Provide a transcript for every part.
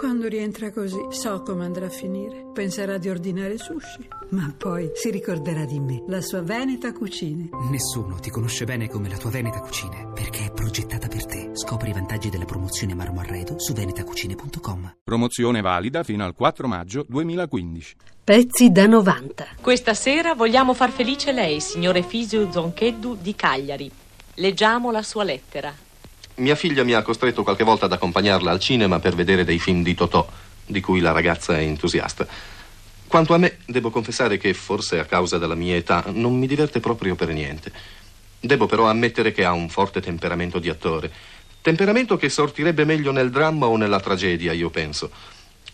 Quando rientra così, so come andrà a finire. Penserà di ordinare sushi, ma poi si ricorderà di me, la sua Veneta Cucine. Nessuno ti conosce bene come la tua Veneta Cucine, perché è progettata per te. Scopri i vantaggi della promozione Marmo Arredo su venetacucine.com. Promozione valida fino al 4 maggio 2015. Pezzi da 90. Questa sera vogliamo far felice lei, signore Fisio Zoncheddu di Cagliari. Leggiamo la sua lettera. Mia figlia mi ha costretto qualche volta ad accompagnarla al cinema per vedere dei film di Totò, di cui la ragazza è entusiasta. Quanto a me, devo confessare che, forse a causa della mia età, non mi diverte proprio per niente. Devo però ammettere che ha un forte temperamento di attore. Temperamento che sortirebbe meglio nel dramma o nella tragedia, io penso.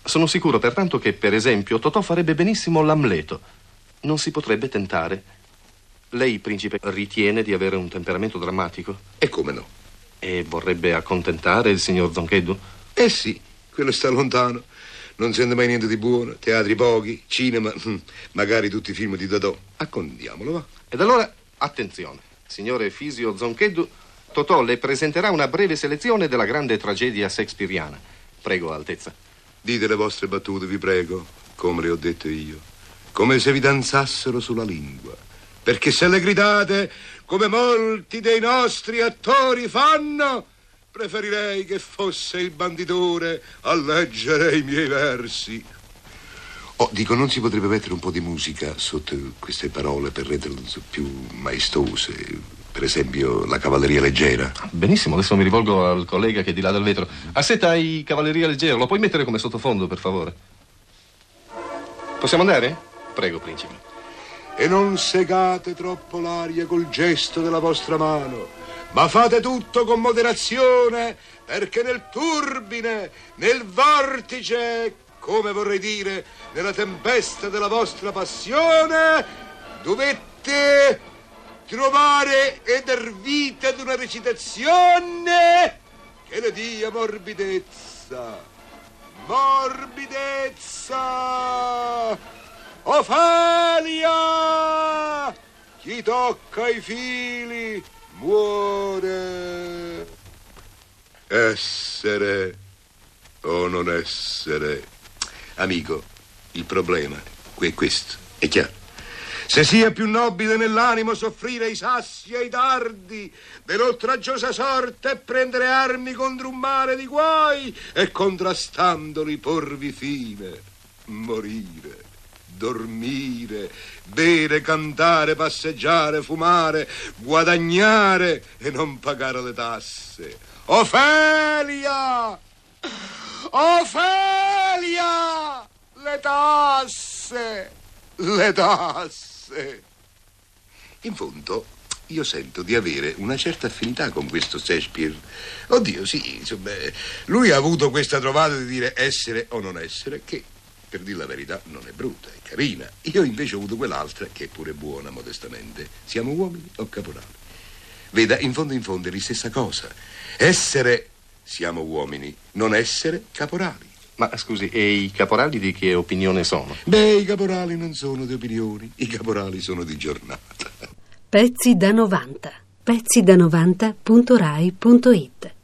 Sono sicuro pertanto che, per esempio, Totò farebbe benissimo l'Amleto. Non si potrebbe tentare? Lei, principe, ritiene di avere un temperamento drammatico? E come no? E vorrebbe accontentare il signor Zoncheddu? Eh sì, quello sta lontano. Non sente mai niente di buono. Teatri pochi, cinema, hm, magari tutti i film di Dodò. Accontiamolo, va. Ed allora, attenzione. Signore Fisio Zoncheddu, Totò le presenterà una breve selezione della grande tragedia shakespeariana. Prego, Altezza. Dite le vostre battute, vi prego, come le ho dette io. Come se vi danzassero sulla lingua. Perché se le gridate, come molti dei nostri attori fanno, preferirei che fosse il banditore a leggere i miei versi. Oh, dico, non si potrebbe mettere un po' di musica sotto queste parole per renderle più maestose? Per esempio, la cavalleria leggera. Benissimo, adesso mi rivolgo al collega che è di là dal vetro. Assetta i cavalleria leggera, lo puoi mettere come sottofondo, per favore? Possiamo andare? Prego, principe. E non segate troppo l'aria col gesto della vostra mano, ma fate tutto con moderazione, perché nel turbine, nel vortice, come vorrei dire, nella tempesta della vostra passione, dovete trovare e dar vita ad una recitazione che le dia morbidezza. Morbidezza! Ofelia! Chi tocca i fili muore. Essere o non essere. Amico, il problema è questo, è chiaro. Se sia più nobile nell'animo soffrire i sassi e i dardi dell'oltraggiosa sorte e prendere armi contro un mare di guai e contrastandoli porvi fine, morire, dormire, bere, cantare, passeggiare, fumare, guadagnare e non pagare le tasse. Ofelia! Ofelia! Le tasse! Le tasse! In fondo, io sento di avere una certa affinità con questo Shakespeare. Oddio, sì, insomma, lui ha avuto questa trovata di dire essere o non essere, che, per dire la verità, non è brutta, è carina. Io invece ho avuto quell'altra, che è pure buona, modestamente. Siamo uomini o caporali? Veda, in fondo in fondo è la stessa cosa. Essere, siamo uomini, non essere caporali. Ma scusi, e i caporali di che opinione sono? Beh, i caporali non sono di opinioni, i caporali sono di giornata. Pezzi da 90. Pezzi da 90.rai.it